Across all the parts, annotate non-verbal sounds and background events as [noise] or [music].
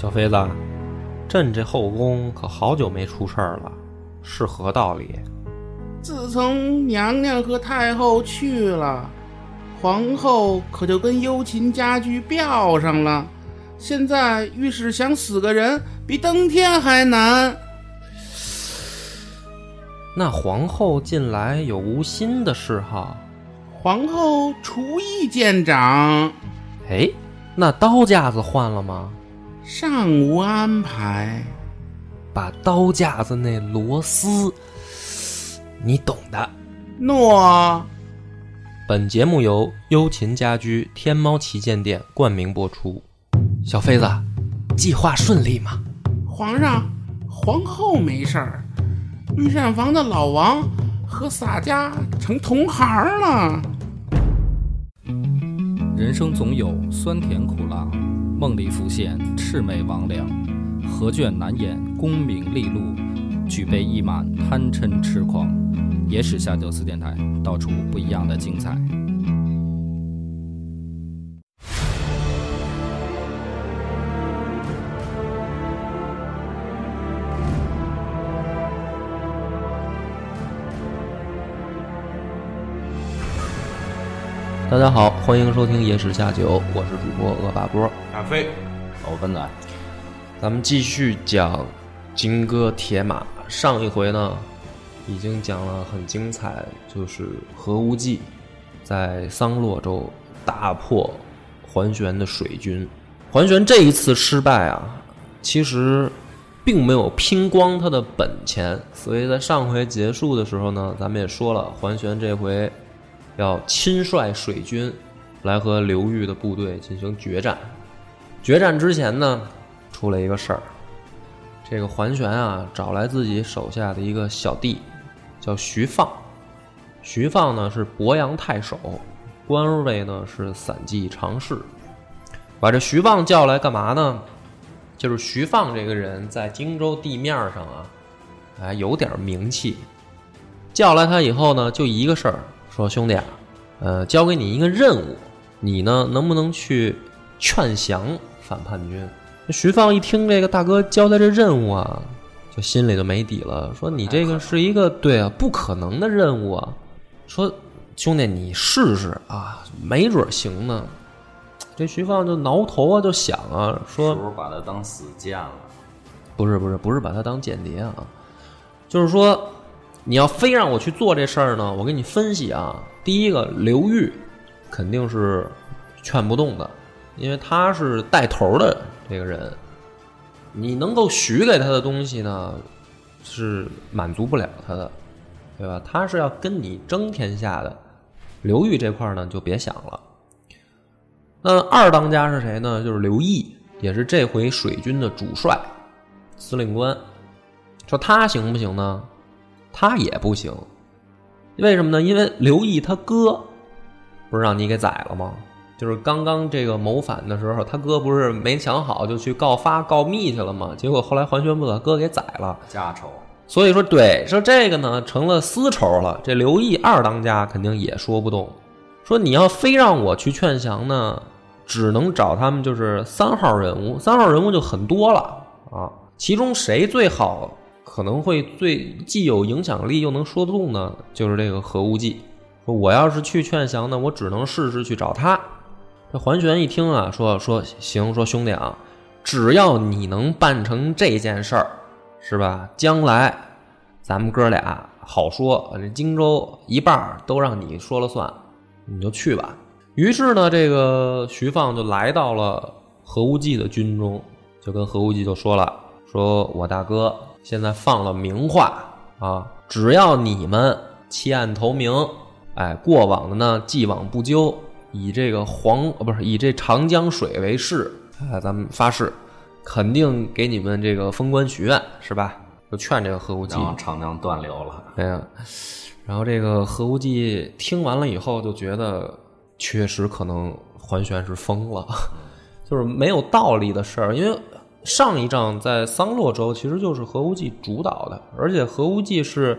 小妃子，朕这后宫可好久没出事儿了，是何道理？自从娘娘和太后去了，皇后可就跟幽琴家居吊上了。现在御史想死个人，比登天还难。那皇后近来有无新的嗜好？皇后厨艺见长。哎，那刀架子换了吗？尚无安排。把刀架子那螺丝，你懂的。诺。本节目由优琴家居天猫旗舰店冠名播出。小妃子，计划顺利吗？皇上，皇后没事儿。御膳房的老王和洒家成同行了。人生总有酸甜苦辣，梦里浮现魑魅魍魉，何卷难掩功名利禄，举杯一满贪嗔痴狂。野史下酒四电台，道出不一样的精彩。大家好，欢迎收听《野史下酒》，我是主播恶霸波。大飞，老温仔，咱们继续讲金戈铁马。上一回呢，已经讲了很精彩，就是何无忌在桑洛州大破桓玄的水军。桓玄这一次失败啊，其实并没有拼光他的本钱，所以在上回结束的时候呢，咱们也说了，桓玄这回。要亲率水军来和刘裕的部队进行决战。决战之前呢，出了一个事儿。这个桓玄啊，找来自己手下的一个小弟，叫徐放。徐放呢是博阳太守，官位呢是散骑常侍。把这徐放叫来干嘛呢？就是徐放这个人在荆州地面上啊，哎有点名气。叫来他以后呢，就一个事儿。说兄弟啊，呃，交给你一个任务，你呢能不能去劝降反叛军？徐放一听这个大哥交代这任务啊，就心里就没底了。说你这个是一个对啊，不可能的任务啊。说兄弟你试试啊，没准行呢。这徐放就挠头啊，就想啊，说是不是把他当死贱了？不是不是不是把他当间谍啊，就是说。你要非让我去做这事儿呢？我给你分析啊。第一个，刘裕肯定是劝不动的，因为他是带头的这个人。你能够许给他的东西呢，是满足不了他的，对吧？他是要跟你争天下的。刘裕这块呢，就别想了。那二当家是谁呢？就是刘毅，也是这回水军的主帅、司令官。说他行不行呢？他也不行，为什么呢？因为刘毅他哥不是让你给宰了吗？就是刚刚这个谋反的时候，他哥不是没想好就去告发告密去了吗？结果后来桓玄不把哥给宰了，家仇。所以说，对，说这个呢成了私仇了。这刘毅二当家肯定也说不动，说你要非让我去劝降呢，只能找他们就是三号人物，三号人物就很多了啊。其中谁最好？可能会最既有影响力又能说得动呢，就是这个何无忌。说我要是去劝降呢，我只能试试去找他。这桓玄一听啊，说说行，说兄弟啊，只要你能办成这件事儿，是吧？将来咱们哥俩好说，这荆州一半都让你说了算，你就去吧。于是呢，这个徐放就来到了何无忌的军中，就跟何无忌就说了，说我大哥。现在放了名话啊，只要你们弃暗投明，哎，过往的呢既往不咎，以这个黄不是以这长江水为誓，哎，咱们发誓，肯定给你们这个封官许愿，是吧？就劝这个何无忌，长江断流了。哎呀，然后这个何无忌听完了以后，就觉得确实可能桓玄是疯了，[laughs] 就是没有道理的事儿，因为。上一仗在桑洛州，其实就是何无忌主导的，而且何无忌是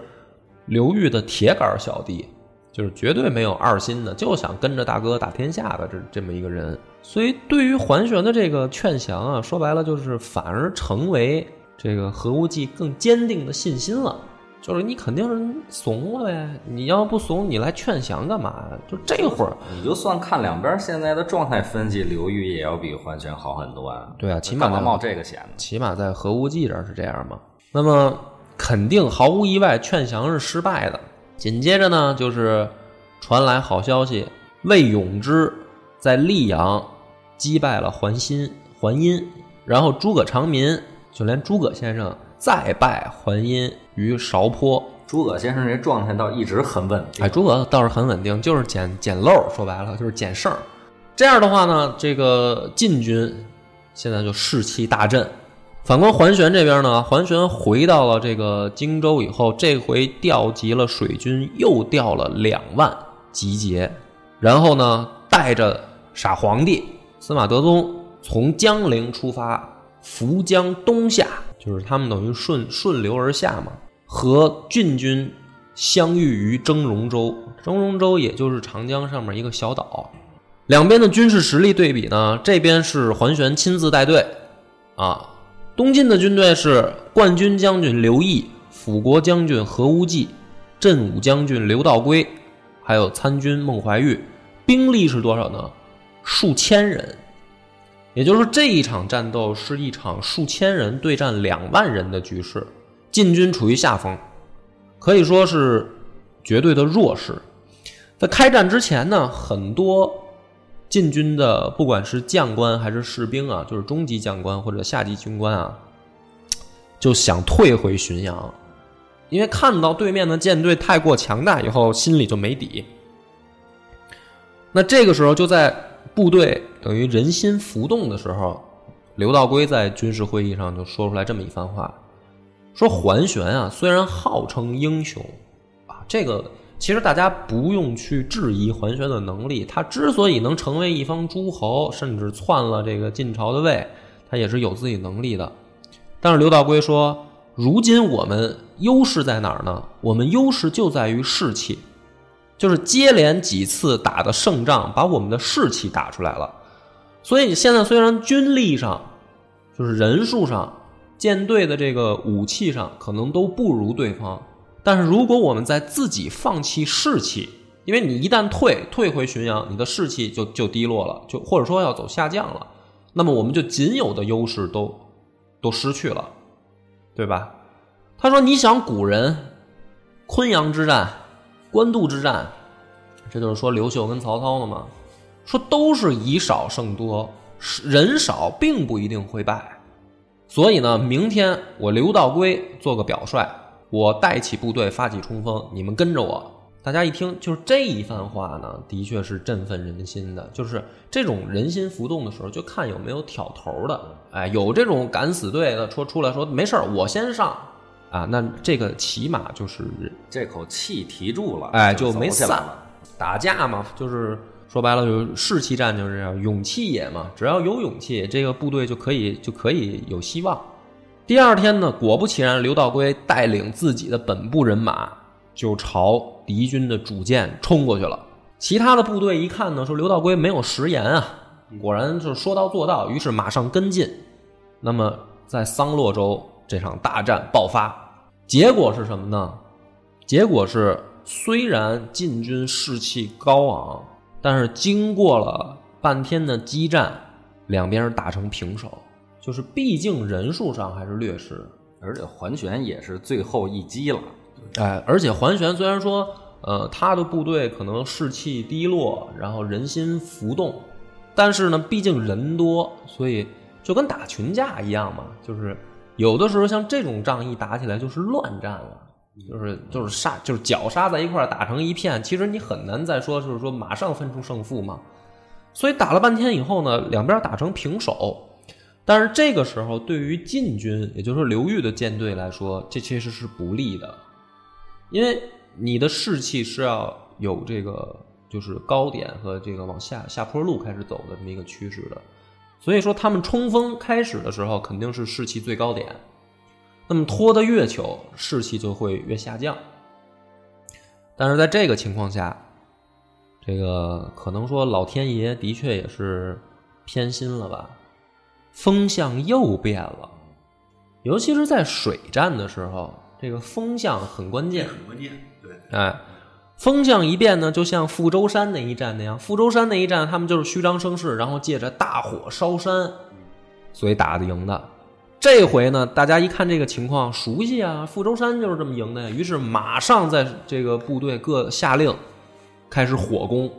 刘裕的铁杆小弟，就是绝对没有二心的，就想跟着大哥打天下的这这么一个人。所以对于桓玄的这个劝降啊，说白了就是反而成为这个何无忌更坚定的信心了。就是你肯定是怂了呗，你要不怂，你来劝降干嘛呀？就这会儿，你就算看两边现在的状态分析，刘裕也要比桓玄好很多啊。对啊，起码在干嘛冒这个险呢？起码在何无忌这儿是这样嘛。那么肯定毫无意外，劝降是失败的。紧接着呢，就是传来好消息，魏永之在溧阳击败了桓新、桓殷，然后诸葛长民，就连诸葛先生再拜桓殷于韶坡。诸葛先生这状态倒一直很稳定。哎，诸葛倒是很稳定，就是捡捡漏，说白了就是捡剩儿。这样的话呢，这个晋军现在就士气大振。反观桓玄这边呢，桓玄回到了这个荆州以后，这回调集了水军，又调了两万集结，然后呢，带着傻皇帝司马德宗从江陵出发，扶江东下，就是他们等于顺顺流而下嘛，和郡军相遇于峥嵘州。峥嵘州也就是长江上面一个小岛。两边的军事实力对比呢，这边是桓玄亲自带队，啊，东晋的军队是冠军将军刘毅、辅国将军何无忌、镇武将军刘道规，还有参军孟怀玉，兵力是多少呢？数千人。也就是说，这一场战斗是一场数千人对战两万人的局势，晋军处于下风，可以说是绝对的弱势。在开战之前呢，很多晋军的不管是将官还是士兵啊，就是中级将官或者下级军官啊，就想退回浔阳，因为看到对面的舰队太过强大以后，心里就没底。那这个时候就在部队等于人心浮动的时候，刘道规在军事会议上就说出来这么一番话，说桓玄啊，虽然号称英雄啊，这个。其实大家不用去质疑桓玄的能力，他之所以能成为一方诸侯，甚至篡了这个晋朝的位，他也是有自己能力的。但是刘道规说，如今我们优势在哪儿呢？我们优势就在于士气，就是接连几次打的胜仗，把我们的士气打出来了。所以现在虽然军力上，就是人数上、舰队的这个武器上，可能都不如对方。但是如果我们在自己放弃士气，因为你一旦退退回浔阳，你的士气就就低落了，就或者说要走下降了，那么我们就仅有的优势都都失去了，对吧？他说：“你想古人昆阳之战、官渡之战，这就是说刘秀跟曹操的嘛，说都是以少胜多，人少并不一定会败。所以呢，明天我刘道规做个表率。”我带起部队发起冲锋，你们跟着我。大家一听，就是这一番话呢，的确是振奋人心的。就是这种人心浮动的时候，就看有没有挑头的。哎，有这种敢死队的说出来说没事儿，我先上啊。那这个起码就是这口气提住了，哎，就没散了。打架嘛，就是说白了，就是士气战就是这样，勇气也嘛。只要有勇气，这个部队就可以就可以有希望。第二天呢，果不其然，刘道规带领自己的本部人马就朝敌军的主舰冲过去了。其他的部队一看呢，说刘道规没有食言啊，果然就是说到做到，于是马上跟进。那么在桑洛州这场大战爆发，结果是什么呢？结果是虽然晋军士气高昂，但是经过了半天的激战，两边打成平手。就是，毕竟人数上还是劣势，而且桓玄也是最后一击了。哎，而且桓玄虽然说，呃，他的部队可能士气低落，然后人心浮动，但是呢，毕竟人多，所以就跟打群架一样嘛。就是有的时候像这种仗一打起来就是乱战了，就是就是杀，就是绞杀在一块儿打成一片，其实你很难再说就是说马上分出胜负嘛。所以打了半天以后呢，两边打成平手。但是这个时候，对于晋军，也就是说刘裕的舰队来说，这其实是不利的，因为你的士气是要有这个就是高点和这个往下下坡路开始走的这么一个趋势的，所以说他们冲锋开始的时候肯定是士气最高点，那么拖得越久，士气就会越下降。但是在这个情况下，这个可能说老天爷的确也是偏心了吧，风向又变了，尤其是在水战的时候，这个风向很关键。很关键，对，哎，风向一变呢，就像富州山那一战那样，富州山那一战，他们就是虚张声势，然后借着大火烧山，所以打得赢的。这回呢，大家一看这个情况熟悉啊，富州山就是这么赢的，于是马上在这个部队各下令开始火攻，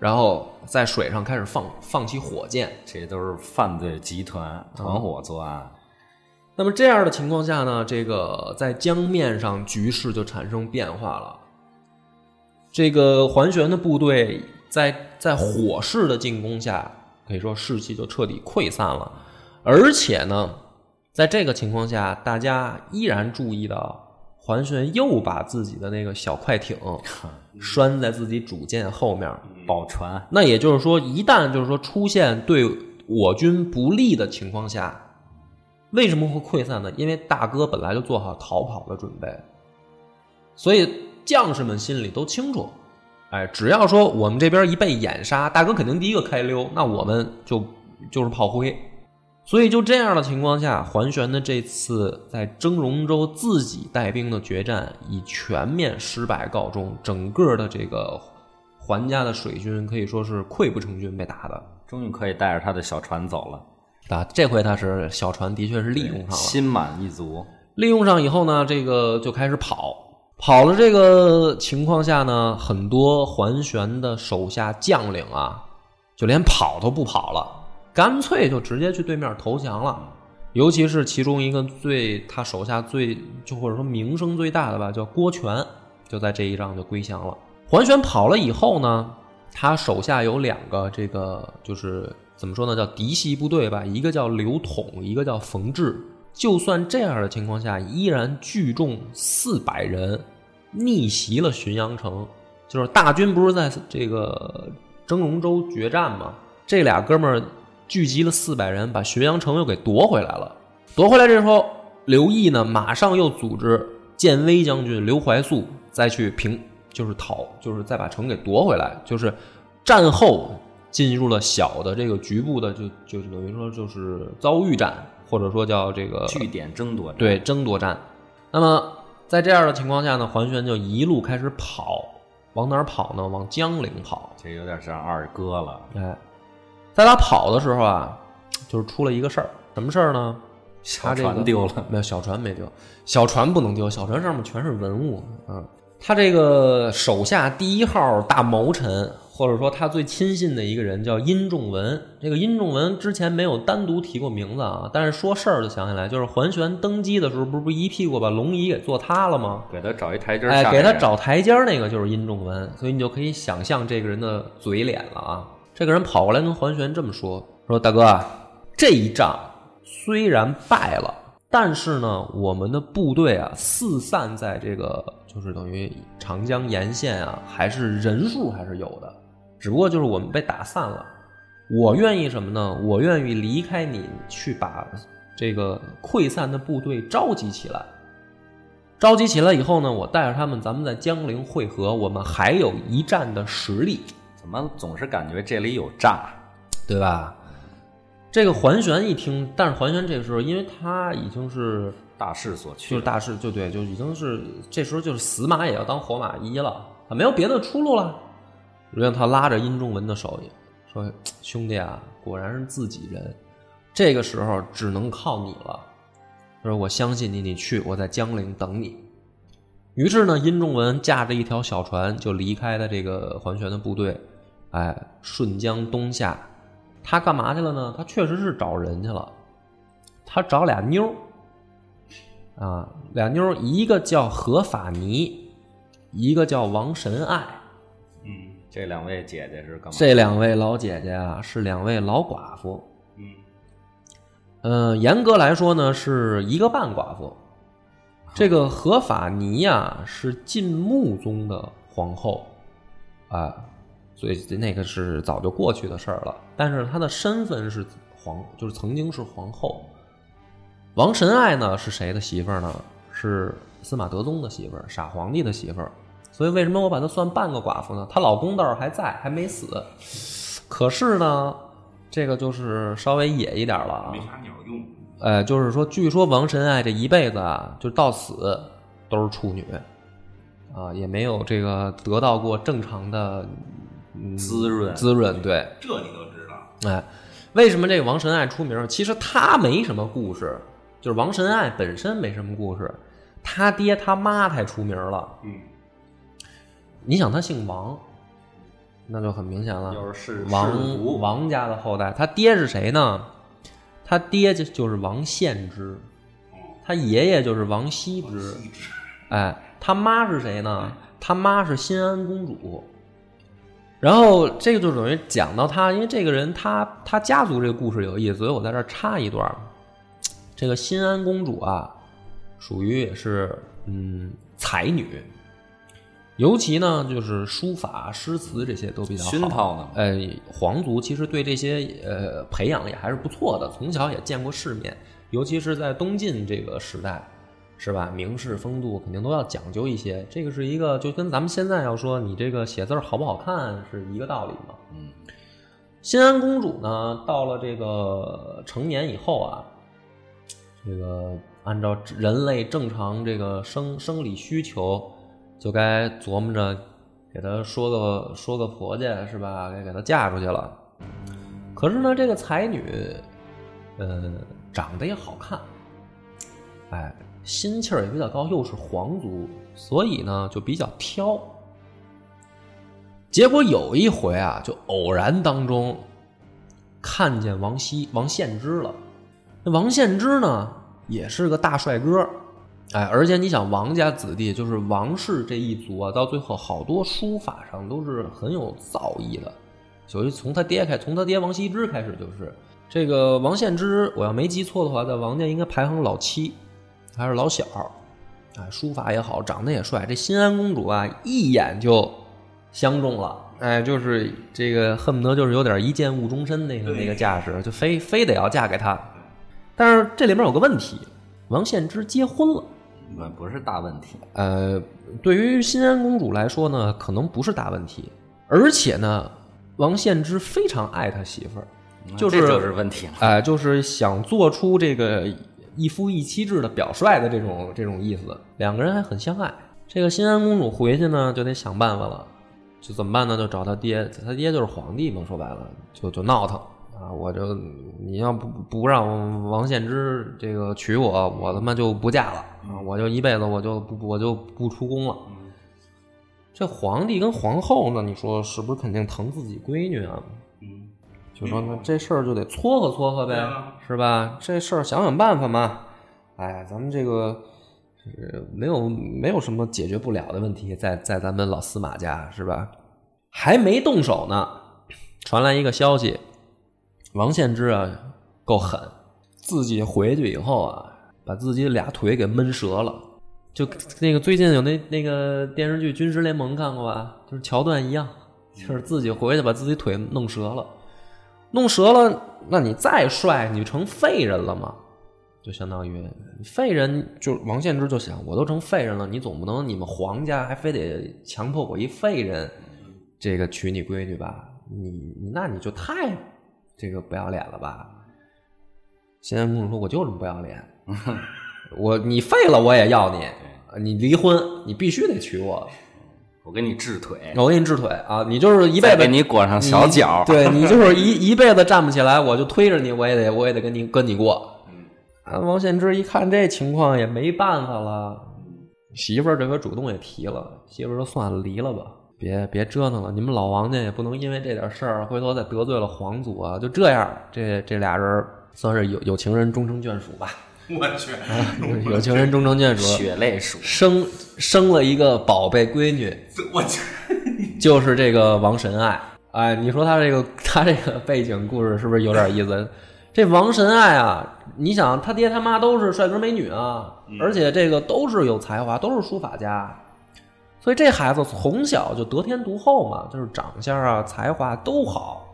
然后在水上开始放放起火箭。这都是犯罪集团团伙作案。那么这样的情况下呢，这个在江面上局势就产生变化了。这个桓玄的部队在在火势的进攻下，可以说士气就彻底溃散了。而且呢，在这个情况下，大家依然注意到桓玄又把自己的那个小快艇 [laughs] 拴在自己主舰后面，保船，那也就是说，一旦就是说出现对我军不利的情况下，为什么会溃散呢？因为大哥本来就做好逃跑的准备，所以将士们心里都清楚，哎，只要说我们这边一被掩杀，大哥肯定第一个开溜，那我们就就是炮灰。所以就这样的情况下，桓玄的这次在征戎州自己带兵的决战以全面失败告终，整个的这个桓家的水军可以说是溃不成军被打的。终于可以带着他的小船走了，啊，这回他是小船的确是利用上了，心满意足。利用上以后呢，这个就开始跑。跑了这个情况下呢，很多桓玄的手下将领啊，就连跑都不跑了，干脆就直接去对面投降了。尤其是其中一个最他手下最就或者说名声最大的吧，叫郭全，就在这一仗就归降了。桓玄跑了以后呢，他手下有两个这个就是怎么说呢，叫嫡系部队吧，一个叫刘统，一个叫冯志。就算这样的情况下，依然聚众四百人逆袭了浔阳城。就是大军不是在这个征戎州决战吗？这俩哥们儿聚集了四百人，把浔阳城又给夺回来了。夺回来这时候，刘毅呢，马上又组织建威将军刘怀素再去平，就是讨，就是再把城给夺回来。就是战后进入了小的这个局部的，就就等于说就是遭遇战，或者说叫这个据点争夺战，对争夺战。那么在这样的情况下呢，桓玄就一路开始跑，往哪儿跑呢？往江陵跑。这有点像二哥了。哎，在他跑的时候啊，就是出了一个事儿，什么事儿呢？小他这个船丢了，没有小船没丢，小船不能丢，小船上面全是文物嗯。他这个手下第一号大谋臣，或者说他最亲信的一个人叫殷仲文。这个殷仲文之前没有单独提过名字啊，但是说事儿就想起来，就是桓玄登基的时候，不是不一屁股把龙椅给坐塌了吗？给他找一台阶儿哎，下给他找台阶儿那个就是殷仲文，所以你就可以想象这个人的嘴脸了啊。这个人跑过来跟桓玄这么说：“说大哥啊，这一仗虽然败了，但是呢，我们的部队啊四散在这个就是等于长江沿线啊，还是人数还是有的，只不过就是我们被打散了。我愿意什么呢？我愿意离开你，去把这个溃散的部队召集起来。”召集起来以后呢，我带着他们，咱们在江陵会合，我们还有一战的实力，怎么总是感觉这里有诈？对吧？这个桓玄一听，但是桓玄这个时候，因为他已经是大势所趋，就是大势，就对，就已经是这时候就是死马也要当活马医了，他没有别的出路了。让他拉着殷仲文的手，说：“兄弟啊，果然是自己人，这个时候只能靠你了。”他说：“我相信你，你去，我在江陵等你。”于是呢，殷仲文驾着一条小船就离开了这个桓玄的部队，哎，顺江东下。他干嘛去了呢？他确实是找人去了。他找俩妞啊，俩妞，一个叫何法尼，一个叫王神爱。这两位姐姐是干嘛？这两位老姐姐啊，是两位老寡妇。嗯，呃，严格来说呢，是一个半寡妇。这个何法尼呀，是晋穆宗的皇后，啊，所以那个是早就过去的事儿了。但是她的身份是皇，就是曾经是皇后。王神爱呢是谁的媳妇儿呢？是司马德宗的媳妇儿，傻皇帝的媳妇儿，所以为什么我把她算半个寡妇呢？她老公倒是还在，还没死。可是呢，这个就是稍微野一点了啊。没啥鸟用。呃，就是说，据说王神爱这一辈子啊，就到死都是处女，啊，也没有这个得到过正常的、嗯、滋润滋润。对，这你都知道？哎，为什么这个王神爱出名？其实他没什么故事，就是王神爱本身没什么故事，他爹他妈太出名了。嗯，你想他姓王，那就很明显了，要是是王王家的后代。他爹是谁呢？他爹就就是王献之，他爷爷就是王羲之。哎，他妈是谁呢？他妈是新安公主。然后这个就等于讲到他，因为这个人他他家族这个故事有意思，所以我在这儿插一段。这个新安公主啊，属于也是嗯才女，尤其呢就是书法、诗词这些都比较好。熏陶呢呃，皇族其实对这些呃培养也还是不错的，从小也见过世面，尤其是在东晋这个时代，是吧？名士风度肯定都要讲究一些。这个是一个就跟咱们现在要说你这个写字儿好不好看是一个道理嘛。嗯，新安公主呢，到了这个成年以后啊，这个按照人类正常这个生生理需求，就该琢磨着给她说个说个婆家是吧？该给她嫁出去了。可是呢，这个才女，呃，长得也好看，哎，心气儿也比较高，又是皇族，所以呢就比较挑。结果有一回啊，就偶然当中看见王羲、王献之了。那王献之呢，也是个大帅哥，哎，而且你想，王家子弟就是王氏这一族啊，到最后好多书法上都是很有造诣的。所以从他爹开，从他爹王羲之开始就是这个王献之，我要没记错的话，在王家应该排行老七，还是老小。哎，书法也好，长得也帅。这新安公主啊，一眼就相中了，哎，就是这个恨不得就是有点一见误终身那个那个架势，就非非得要嫁给他。但是这里面有个问题，王献之结婚了。那不是大问题。呃，对于新安公主来说呢，可能不是大问题，而且呢，王献之非常爱他媳妇儿，就是这就是问题了。哎、就是想做出这个一夫一妻制的表率的这种这种意思。两个人还很相爱。这个新安公主回去呢，就得想办法了，就怎么办呢？就找他爹，他爹就是皇帝嘛，说白了就就闹腾啊！我就你要不不让王献之这个娶我，我他妈就不嫁了啊！我就一辈子我就不我就不出宫了。这皇帝跟皇后呢，你说是不是肯定疼自己闺女啊？嗯，就说那这事儿就得撮合撮合呗是吧？这事儿想想办法嘛。哎，咱们这个是没有没有什么解决不了的问题，在在咱们老司马家是吧？还没动手呢，传来一个消息，王献之啊够狠，自己回去以后啊，把自己俩腿给闷折了。就那个最近有那那个电视剧《军师联盟》看过吧？就是桥段一样，就是自己回去把自己腿弄折了，弄折了，那你再帅，你成废人了吗？就相当于废人，就王献之就想，我都成废人了，你总不能你们皇家还非得强迫我一废人，这个娶你闺女吧？你你那你就太这个不要脸了吧？新安公主说：“我就这么不要脸，我你废了我也要你，你离婚你必须得娶我，我给你治腿，我给你治腿啊！你就是一辈子给你裹上小脚，[laughs] 你对你就是一一辈子站不起来，我就推着你，我也得我也得跟你跟你过。啊，王献之一看这情况也没办法了，媳妇儿这回主动也提了，媳妇儿说算了，离了吧，别别折腾了，你们老王家也不能因为这点事儿，回头再得罪了皇祖啊，就这样，这这俩人算是有有情人终成眷属吧，[laughs] 我去，啊，有情人终成眷属，血泪属。生生了一个宝贝闺女，我去，就是这个王神爱。哎，你说他这个他这个背景故事是不是有点意思？这王神爱啊，你想他爹他妈都是帅哥美女啊，而且这个都是有才华，都是书法家，所以这孩子从小就得天独厚嘛，就是长相啊、才华都好。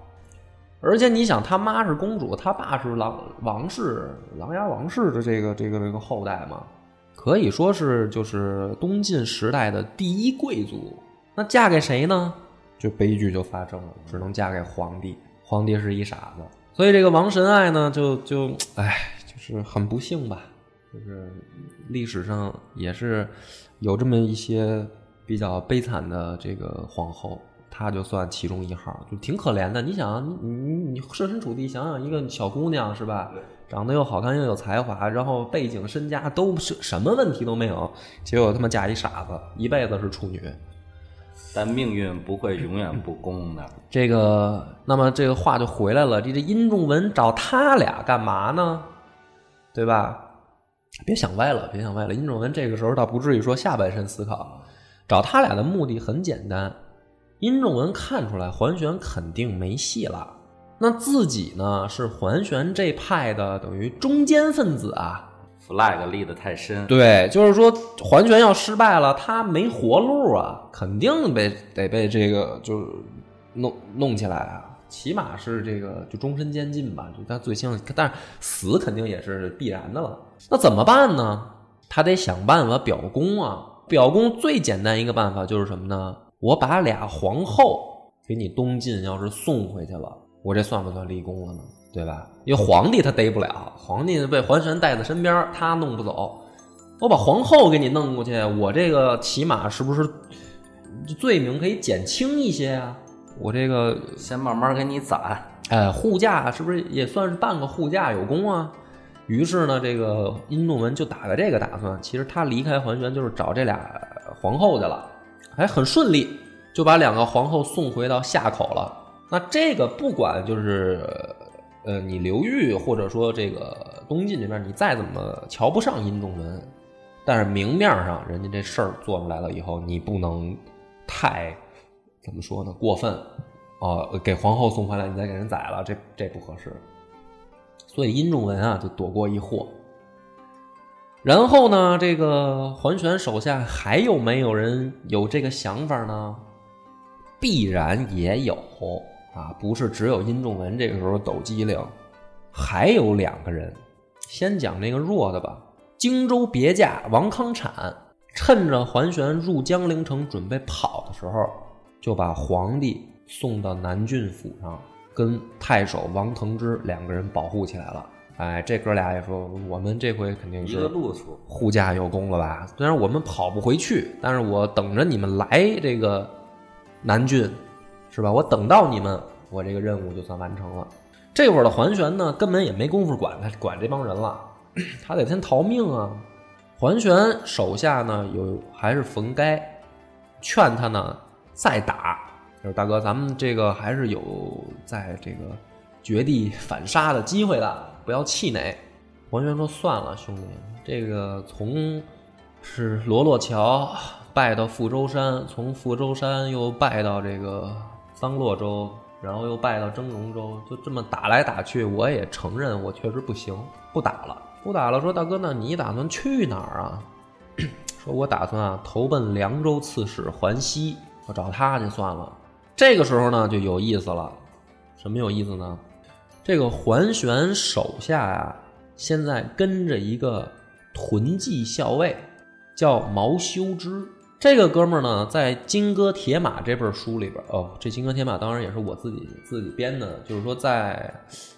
而且你想，他妈是公主，他爸是郎王氏、琅琊王氏的这个这个这个后代嘛，可以说是就是东晋时代的第一贵族。那嫁给谁呢？就悲剧就发生了，只能嫁给皇帝。皇帝是一傻子，所以这个王神爱呢，就就哎，就是很不幸吧。就是历史上也是有这么一些比较悲惨的这个皇后，她就算其中一号，就挺可怜的。你想，你你你设身处地想想，一个小姑娘是吧？长得又好看又有才华，然后背景身家都是什么问题都没有，结果他妈嫁一傻子，一辈子是处女。但命运不会永远不公的。这个，那么这个话就回来了，这这殷仲文找他俩干嘛呢？对吧？别想歪了，别想歪了。殷仲文这个时候倒不至于说下半身思考，找他俩的目的很简单。殷仲文看出来桓玄肯定没戏了，那自己呢是桓玄这派的等于中间分子啊。flag 立得太深，对，就是说桓玄要失败了，他没活路啊，肯定被得被这个就是弄弄起来啊。起码是这个就终身监禁吧，就他最轻，但是死肯定也是必然的了。那怎么办呢？他得想办法表功啊！表功最简单一个办法就是什么呢？我把俩皇后给你东晋要是送回去了，我这算不算立功了呢？对吧？因为皇帝他逮不了，皇帝被桓玄带在身边，他弄不走。我把皇后给你弄过去，我这个起码是不是罪名可以减轻一些啊？我这个先慢慢给你攒，哎，护驾是不是也算是半个护驾有功啊？于是呢，这个殷仲文就打个这个打算。其实他离开桓玄就是找这俩皇后去了，还很顺利，就把两个皇后送回到夏口了。那这个不管就是呃，你刘裕或者说这个东晋这边，你再怎么瞧不上殷仲文，但是明面上人家这事儿做出来了以后，你不能太。怎么说呢？过分，啊，给皇后送回来，你再给人宰了，这这不合适。所以殷仲文啊，就躲过一祸。然后呢，这个桓玄手下还有没有人有这个想法呢？必然也有啊，不是只有殷仲文这个时候抖机灵，还有两个人。先讲那个弱的吧。荆州别驾王康产，趁着桓玄入江陵城准备跑的时候。就把皇帝送到南郡府上，跟太守王腾之两个人保护起来了。哎，这哥俩也说，我们这回肯定是护驾有功了吧？虽然我们跑不回去，但是我等着你们来这个南郡，是吧？我等到你们，我这个任务就算完成了。这会儿的桓玄呢，根本也没工夫管他管这帮人了，[clears throat] 他得先逃命啊。桓玄手下呢，有还是冯该劝他呢。再打，就是大哥，咱们这个还是有在这个绝地反杀的机会的，不要气馁。黄轩说：“算了，兄弟，这个从是罗洛桥败到富州山，从富州山又败到这个桑洛州，然后又败到征戎州，就这么打来打去，我也承认我确实不行，不打了，不打了。说大哥，那你打算去哪儿啊？[coughs] 说我打算啊，投奔凉州刺史桓熙。”我找他去算了。这个时候呢，就有意思了。什么有意思呢？这个桓玄手下呀，现在跟着一个屯骑校尉，叫毛修之。这个哥们儿呢，在《金戈铁马》这本书里边，哦，这《金戈铁马》当然也是我自己自己编的。就是说，在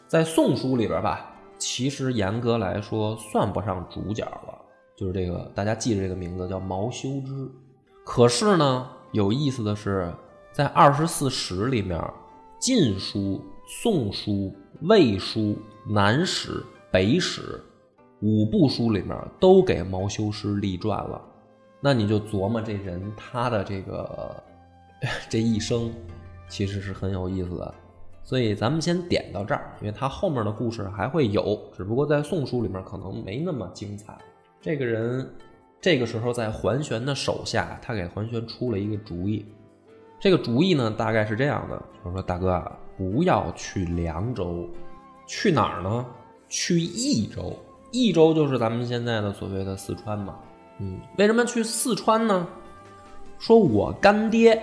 在《宋书》里边吧，其实严格来说算不上主角了。就是这个，大家记着这个名字叫毛修之。可是呢。有意思的是，在二十四史里面，《晋书》《宋书》《魏书》《南史》《北史》五部书里面都给毛修师立传了。那你就琢磨这人他的这个 [laughs] 这一生，其实是很有意思的。所以咱们先点到这儿，因为他后面的故事还会有，只不过在《宋书》里面可能没那么精彩。这个人。这个时候，在桓玄的手下，他给桓玄出了一个主意。这个主意呢，大概是这样的：就是说，大哥啊，不要去凉州，去哪儿呢？去益州。益州就是咱们现在的所谓的四川嘛。嗯，为什么去四川呢？说我干爹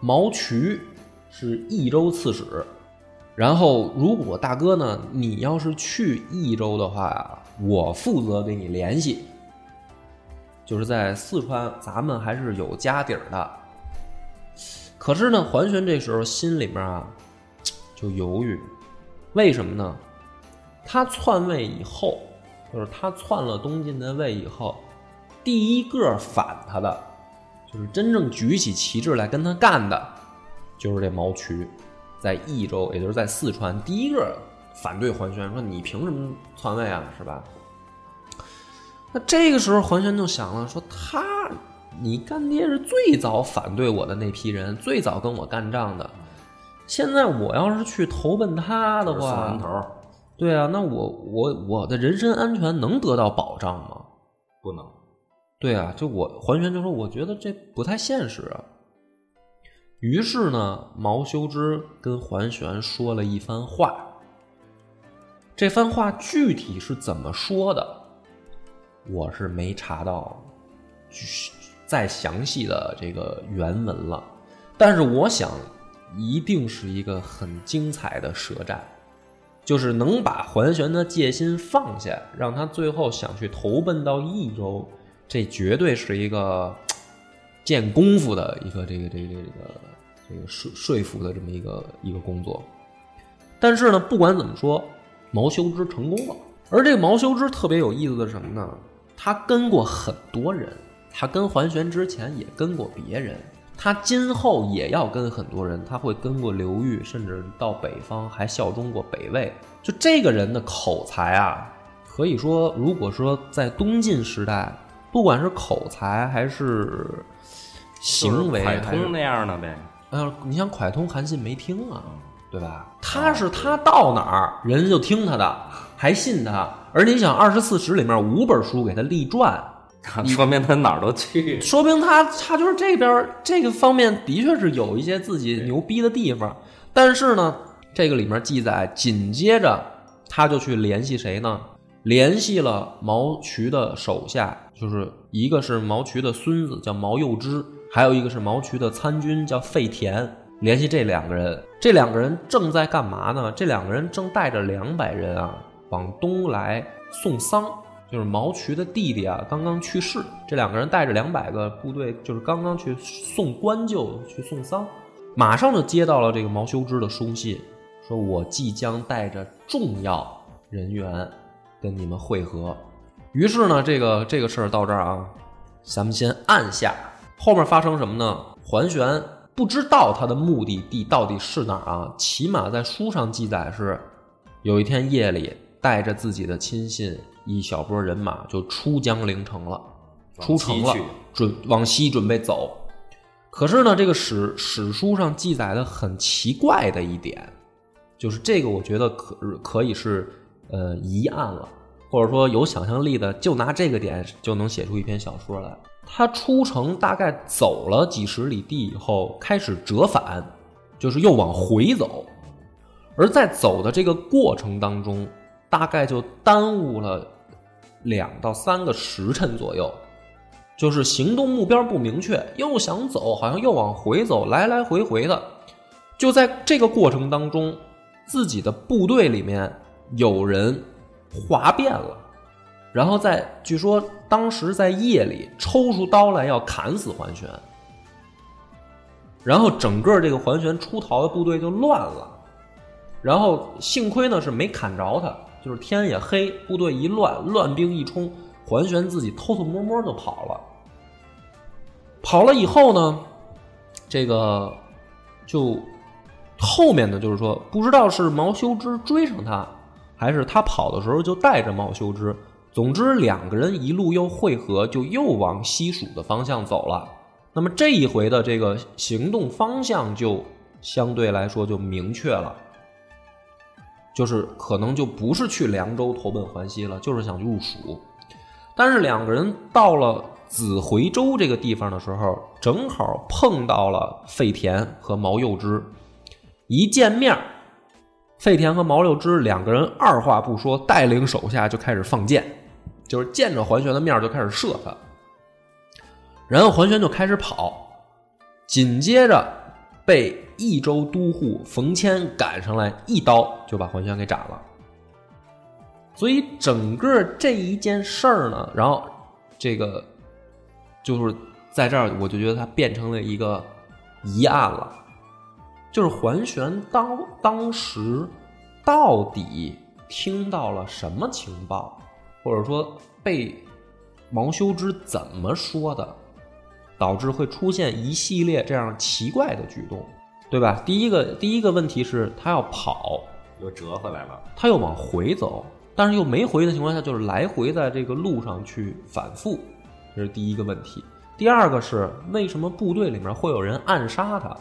毛渠是益州刺史，然后如果大哥呢，你要是去益州的话呀，我负责给你联系。就是在四川，咱们还是有家底儿的。可是呢，桓玄这时候心里面啊就犹豫，为什么呢？他篡位以后，就是他篡了东晋的位以后，第一个反他的，就是真正举起旗帜来跟他干的，就是这毛渠，在益州，也就是在四川，第一个反对桓玄，说你凭什么篡位啊？是吧？那这个时候，桓玄就想了，说他，你干爹是最早反对我的那批人，最早跟我干仗的。现在我要是去投奔他的送话对啊，那我我我的人身安全能得到保障吗？不能。对啊，就我还玄就说，我觉得这不太现实啊。于是呢，毛修之跟桓玄说了一番话。这番话具体是怎么说的，我是没查到具再详细的这个原文了。但是我想，一定是一个很精彩的舌战。就是能把桓玄的戒心放下，让他最后想去投奔到益州，这绝对是一个见功夫的一个这个这个这个这个说说服的这么一个一个工作。但是呢，不管怎么说，毛修之成功了。而这个毛修之特别有意思的是什么呢？他跟过很多人，他跟桓玄之前也跟过别人，他今后也要跟很多人，他会跟过刘裕，甚至到北方还效忠过北魏。就这个人的口才啊，可以说，如果说在东晋时代，不管是口才还是行为，蒯通那样的呗。呃，你像蒯通、韩信没听啊，对吧？他是他到哪儿，人家就听他的，还信他。而你想，二十四史里面五本书给他立传，[laughs] 说明他哪儿都 [laughs] 去。说明他他就是这边这个方面的确是有一些自己牛逼的地方。但是呢，这个里面记载，紧接着他就去联系谁呢？联系了毛渠的手下，就是一个是毛渠的孙子叫毛幼之，还有一个是毛渠的参军叫费田。联系这两个人，这两个人正在干嘛呢？这两个人正带着两百人啊往东来送丧，就是毛渠的弟弟啊刚刚去世，这两个人带着两百个部队，就是刚刚去送官就去送丧，马上就接到了这个毛修之的书信，说我即将带着重要人员跟你们会合。于是呢，这个这个事儿到这儿啊，咱们先按下。后面发生什么呢？桓玄不知道他的目的地到底是哪儿啊，起码在书上记载是，有一天夜里带着自己的亲信一小波人马就出江陵城了，出城了准往西准备走。可是呢，这个史史书上记载的很奇怪的一点，就是这个我觉得可可以是呃疑案了，或者说有想象力的，就拿这个点就能写出一篇小说来。他出城大概走了几十里地以后，开始折返，就是又往回走。而在走的这个过程当中，大概就耽误了两到三个时辰左右，就是行动目标不明确，又想走，好像又往回走，来来回回的。就在这个过程当中，自己的部队里面有人哗变了。然后在据说当时在夜里抽出刀来要砍死桓玄，然后整个这个桓玄出逃的部队就乱了，然后幸亏呢是没砍着他，就是天也黑，部队一乱，乱兵一冲，桓玄自己偷偷摸摸就跑了。跑了以后呢，这个就后面的就是说，不知道是毛修之追上他，还是他跑的时候就带着毛修之。总之，两个人一路又汇合，就又往西蜀的方向走了。那么这一回的这个行动方向就相对来说就明确了，就是可能就不是去凉州投奔淮西了，就是想入蜀。但是两个人到了子回州这个地方的时候，正好碰到了费田和毛幼之，一见面。费田和毛六之两个人二话不说，带领手下就开始放箭，就是见着桓玄的面就开始射他。然后桓玄就开始跑，紧接着被益州都护冯谦赶上来，一刀就把桓玄给斩了。所以整个这一件事儿呢，然后这个就是在这儿，我就觉得它变成了一个疑案了，就是桓玄当当时到底听到了什么情报，或者说被毛修之怎么说的，导致会出现一系列这样奇怪的举动，对吧？第一个第一个问题是他要跑，又折回来了。他又往回走，但是又没回的情况下，就是来回在这个路上去反复，这是第一个问题。第二个是为什么部队里面会有人暗杀他？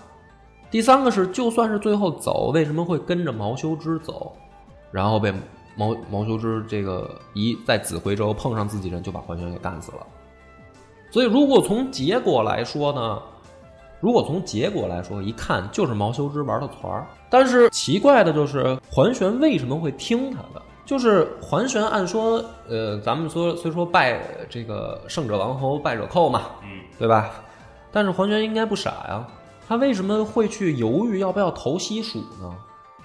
第三个是就算是最后走，为什么会跟着毛修之走，然后被毛毛修之这个一在子回州碰上自己人，就把桓玄给干死了。所以如果从结果来说呢？如果从结果来说，一看就是毛修之玩的团儿。但是奇怪的就是桓玄为什么会听他的？就是桓玄按说，呃，咱们说虽说拜这个胜者王侯，败者寇嘛，嗯，对吧？但是桓玄应该不傻呀，他为什么会去犹豫要不要投西蜀呢？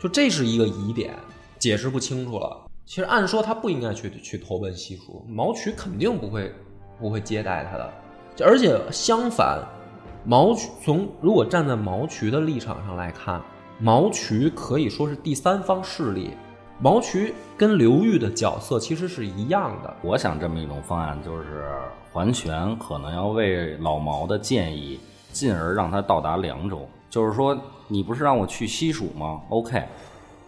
就这是一个疑点，解释不清楚了。其实按说他不应该去去投奔西蜀，毛渠肯定不会不会接待他的，而且相反。毛渠从如果站在毛渠的立场上来看，毛渠可以说是第三方势力。毛渠跟刘裕的角色其实是一样的。我想这么一种方案，就是桓玄可能要为老毛的建议，进而让他到达凉州。就是说，你不是让我去西蜀吗？OK，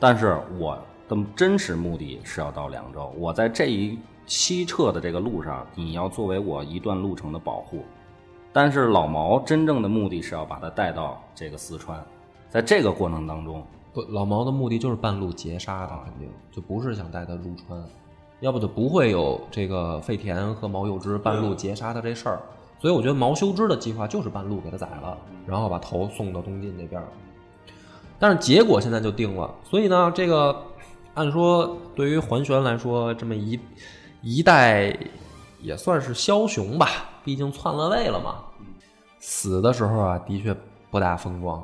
但是我的真实目的是要到凉州。我在这一西撤的这个路上，你要作为我一段路程的保护。但是老毛真正的目的是要把他带到这个四川，在这个过程当中，不，老毛的目的就是半路截杀他，肯定就不是想带他入川，要不就不会有这个费田和毛幼之半路截杀他这事儿。所以我觉得毛修之的计划就是半路给他宰了，然后把头送到东晋那边。但是结果现在就定了，所以呢，这个按说对于桓玄来说，这么一一代也算是枭雄吧，毕竟篡了位了嘛。死的时候啊，的确不大风光，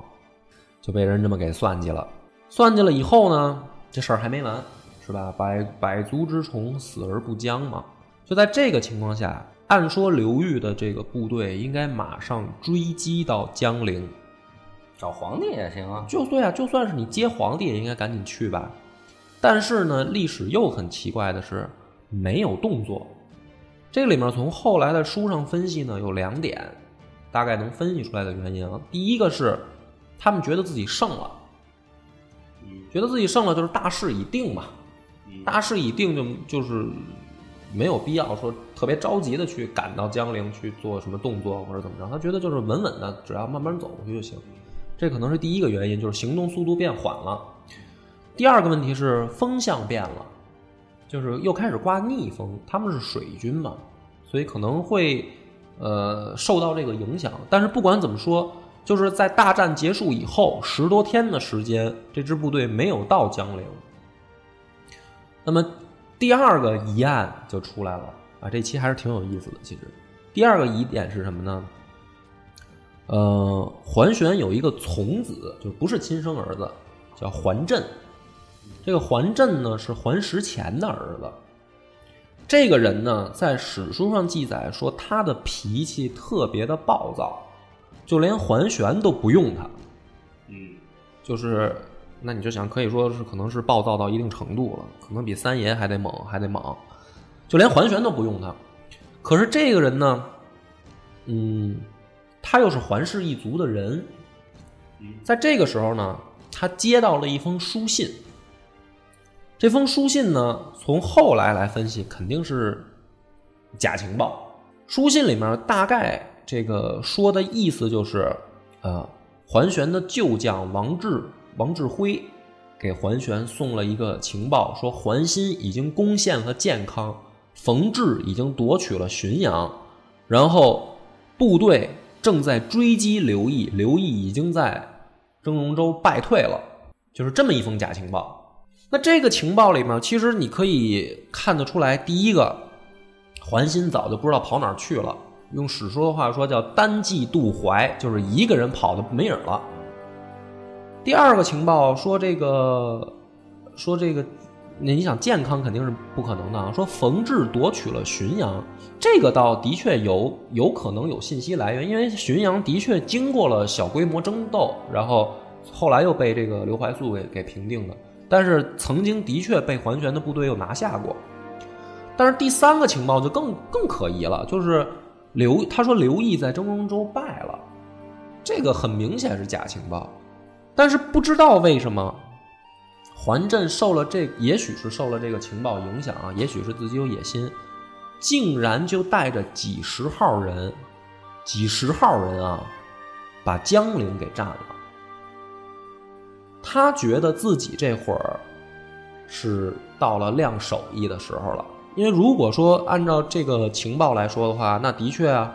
就被人这么给算计了。算计了以后呢，这事儿还没完，是吧？百百足之虫，死而不僵嘛。就在这个情况下，按说刘裕的这个部队应该马上追击到江陵，找皇帝也行啊。就对啊，就算是你接皇帝，也应该赶紧去吧。但是呢，历史又很奇怪的是，没有动作。这里面从后来的书上分析呢，有两点。大概能分析出来的原因啊，第一个是他们觉得自己胜了，觉得自己胜了就是大势已定嘛，大势已定就就是没有必要说特别着急的去赶到江陵去做什么动作或者怎么着，他觉得就是稳稳的，只要慢慢走过去就行。这可能是第一个原因，就是行动速度变缓了。第二个问题是风向变了，就是又开始刮逆风，他们是水军嘛，所以可能会。呃，受到这个影响，但是不管怎么说，就是在大战结束以后十多天的时间，这支部队没有到江陵。那么第二个疑案就出来了啊，这期还是挺有意思的。其实第二个疑点是什么呢？呃，桓玄有一个从子，就不是亲生儿子，叫桓震。这个桓震呢，是桓石虔的儿子。这个人呢，在史书上记载说他的脾气特别的暴躁，就连桓玄都不用他。嗯，就是那你就想，可以说是可能是暴躁到一定程度了，可能比三爷还得猛，还得猛，就连桓玄都不用他。可是这个人呢，嗯，他又是桓氏一族的人，在这个时候呢，他接到了一封书信。这封书信呢，从后来来分析，肯定是假情报。书信里面大概这个说的意思就是，呃，桓玄的旧将王志、王志辉给桓玄送了一个情报，说桓新已经攻陷了建康，冯志已经夺取了浔阳，然后部队正在追击刘毅，刘毅已经在征戎州败退了，就是这么一封假情报。那这个情报里面，其实你可以看得出来，第一个，桓新早就不知道跑哪儿去了。用史书的话说，叫单骑渡淮，就是一个人跑的没影了。第二个情报说，这个说这个那你想健康肯定是不可能的啊。说冯志夺取了浔阳，这个倒的确有有可能有信息来源，因为浔阳的确经过了小规模争斗，然后后来又被这个刘怀素给给平定的。但是曾经的确被桓玄的部队又拿下过。但是第三个情报就更更可疑了，就是刘他说刘毅在征戎州败了，这个很明显是假情报。但是不知道为什么，桓震受了这，也许是受了这个情报影响啊，也许是自己有野心，竟然就带着几十号人，几十号人啊，把江陵给占了。他觉得自己这会儿是到了亮手艺的时候了，因为如果说按照这个情报来说的话，那的确啊，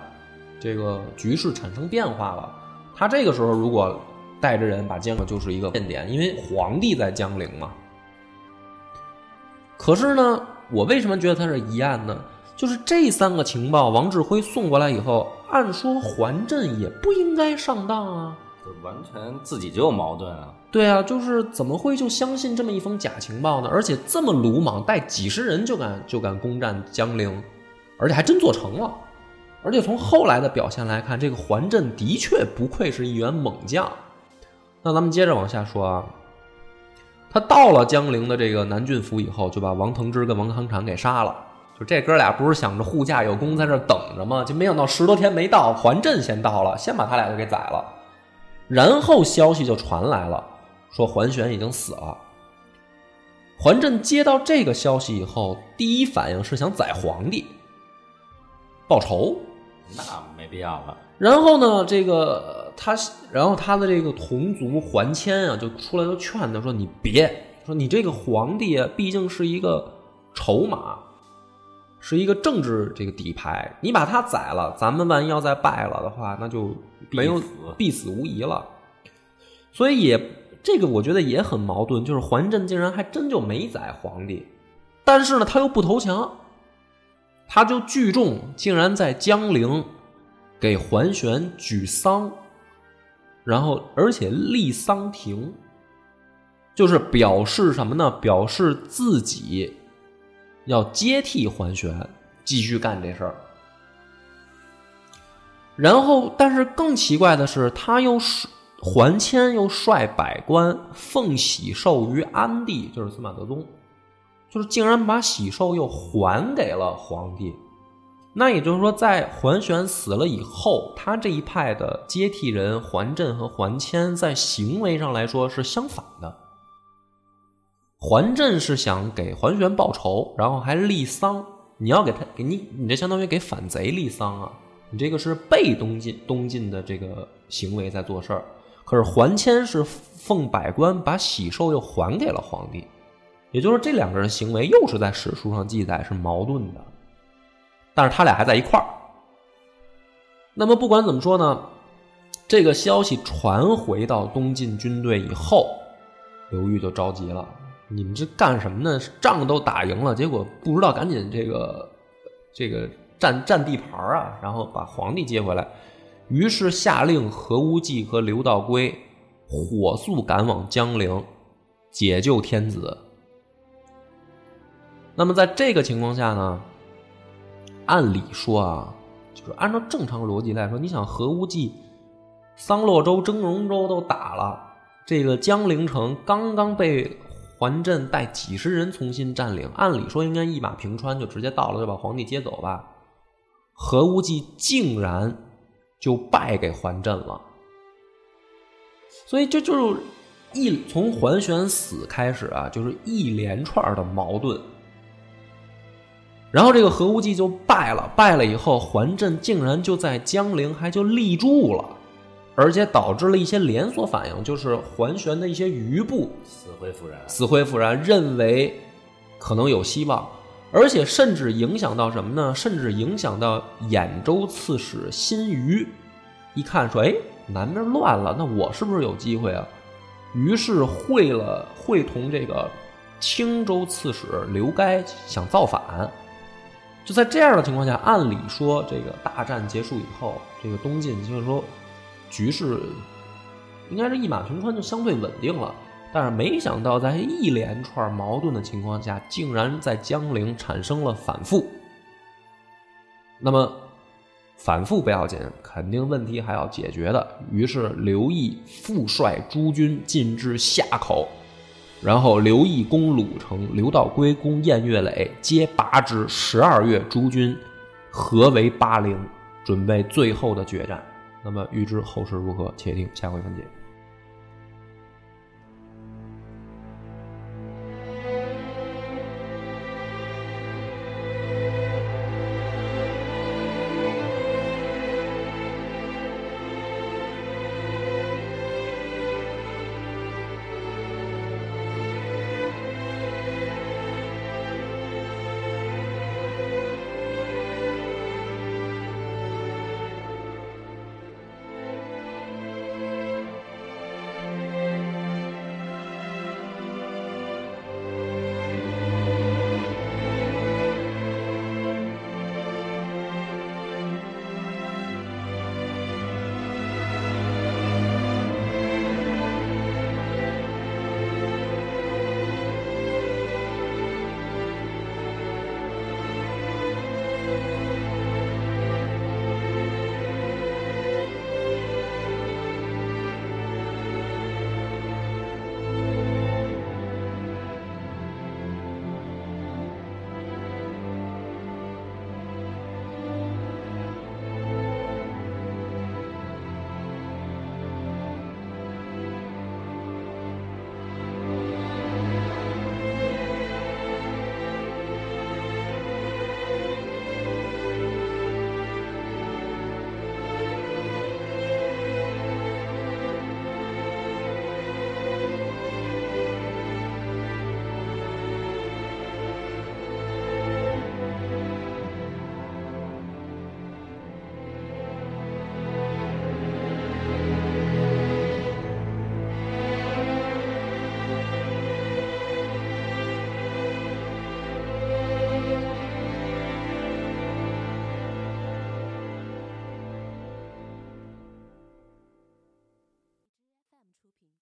这个局势产生变化了。他这个时候如果带着人把江陵就是一个变点，因为皇帝在江陵嘛。可是呢，我为什么觉得他是疑案呢？就是这三个情报，王志辉送过来以后，按说桓震也不应该上当啊。就完全自己就有矛盾啊！对啊，就是怎么会就相信这么一封假情报呢？而且这么鲁莽，带几十人就敢就敢攻占江陵，而且还真做成了。而且从后来的表现来看，这个桓震的确不愧是一员猛将。那咱们接着往下说啊，他到了江陵的这个南郡府以后，就把王腾之跟王康产给杀了。就这哥俩不是想着护驾有功在这等着吗？就没想到十多天没到，桓震先到了，先把他俩就给宰了。然后消息就传来了，说桓玄已经死了。桓震接到这个消息以后，第一反应是想宰皇帝，报仇。那没必要了。然后呢，这个他，然后他的这个同族桓谦啊，就出来就劝他说：“你别说，你这个皇帝啊，毕竟是一个筹码，是一个政治这个底牌，你把他宰了，咱们万一要再败了的话，那就没有必死无疑了。所以也这个我觉得也很矛盾，就是桓震竟然还真就没宰皇帝，但是呢，他又不投降，他就聚众竟然在江陵。”给桓玄举丧，然后而且立丧亭，就是表示什么呢？表示自己要接替桓玄继续干这事儿。然后，但是更奇怪的是，他又是桓谦又率百官奉喜寿于安帝，就是司马德宗，就是竟然把喜寿又还给了皇帝。那也就是说，在桓玄死了以后，他这一派的接替人桓震和桓谦，在行为上来说是相反的。桓震是想给桓玄报仇，然后还立丧。你要给他给你，你这相当于给反贼立丧啊！你这个是被东晋东晋的这个行为在做事儿。可是桓谦是奉百官把喜寿又还给了皇帝，也就是说这两个人行为又是在史书上记载是矛盾的。但是他俩还在一块儿。那么不管怎么说呢，这个消息传回到东晋军队以后，刘裕就着急了：你们这干什么呢？仗都打赢了，结果不知道赶紧这个这个占占地盘啊，然后把皇帝接回来。于是下令何无忌和刘道规火速赶往江陵，解救天子。那么在这个情况下呢？按理说啊，就是按照正常逻辑来说，你想何无忌、桑洛州、峥嵘州都打了，这个江陵城刚刚被桓镇带几十人重新占领，按理说应该一马平川，就直接到了，就把皇帝接走吧。何无忌竟然就败给桓震了，所以这就是一从桓玄死开始啊，就是一连串的矛盾。然后这个何无忌就败了，败了以后，桓震竟然就在江陵还就立住了，而且导致了一些连锁反应，就是桓玄的一些余部死灰复燃，死灰复燃，认为可能有希望，而且甚至影响到什么呢？甚至影响到兖州刺史辛余，一看说，哎，南边乱了，那我是不是有机会啊？于是会了会同这个青州刺史刘该想造反。就在这样的情况下，按理说，这个大战结束以后，这个东晋就是说，局势应该是一马平川，就相对稳定了。但是没想到在一连串矛盾的情况下，竟然在江陵产生了反复。那么反复不要紧，肯定问题还要解决的。于是刘毅复率诸军进至夏口，然后刘毅攻鲁城，刘道规攻偃月垒，皆拔之。十二月，诸军合围巴陵，准备最后的决战。那么预知后事如何，且听下回分解。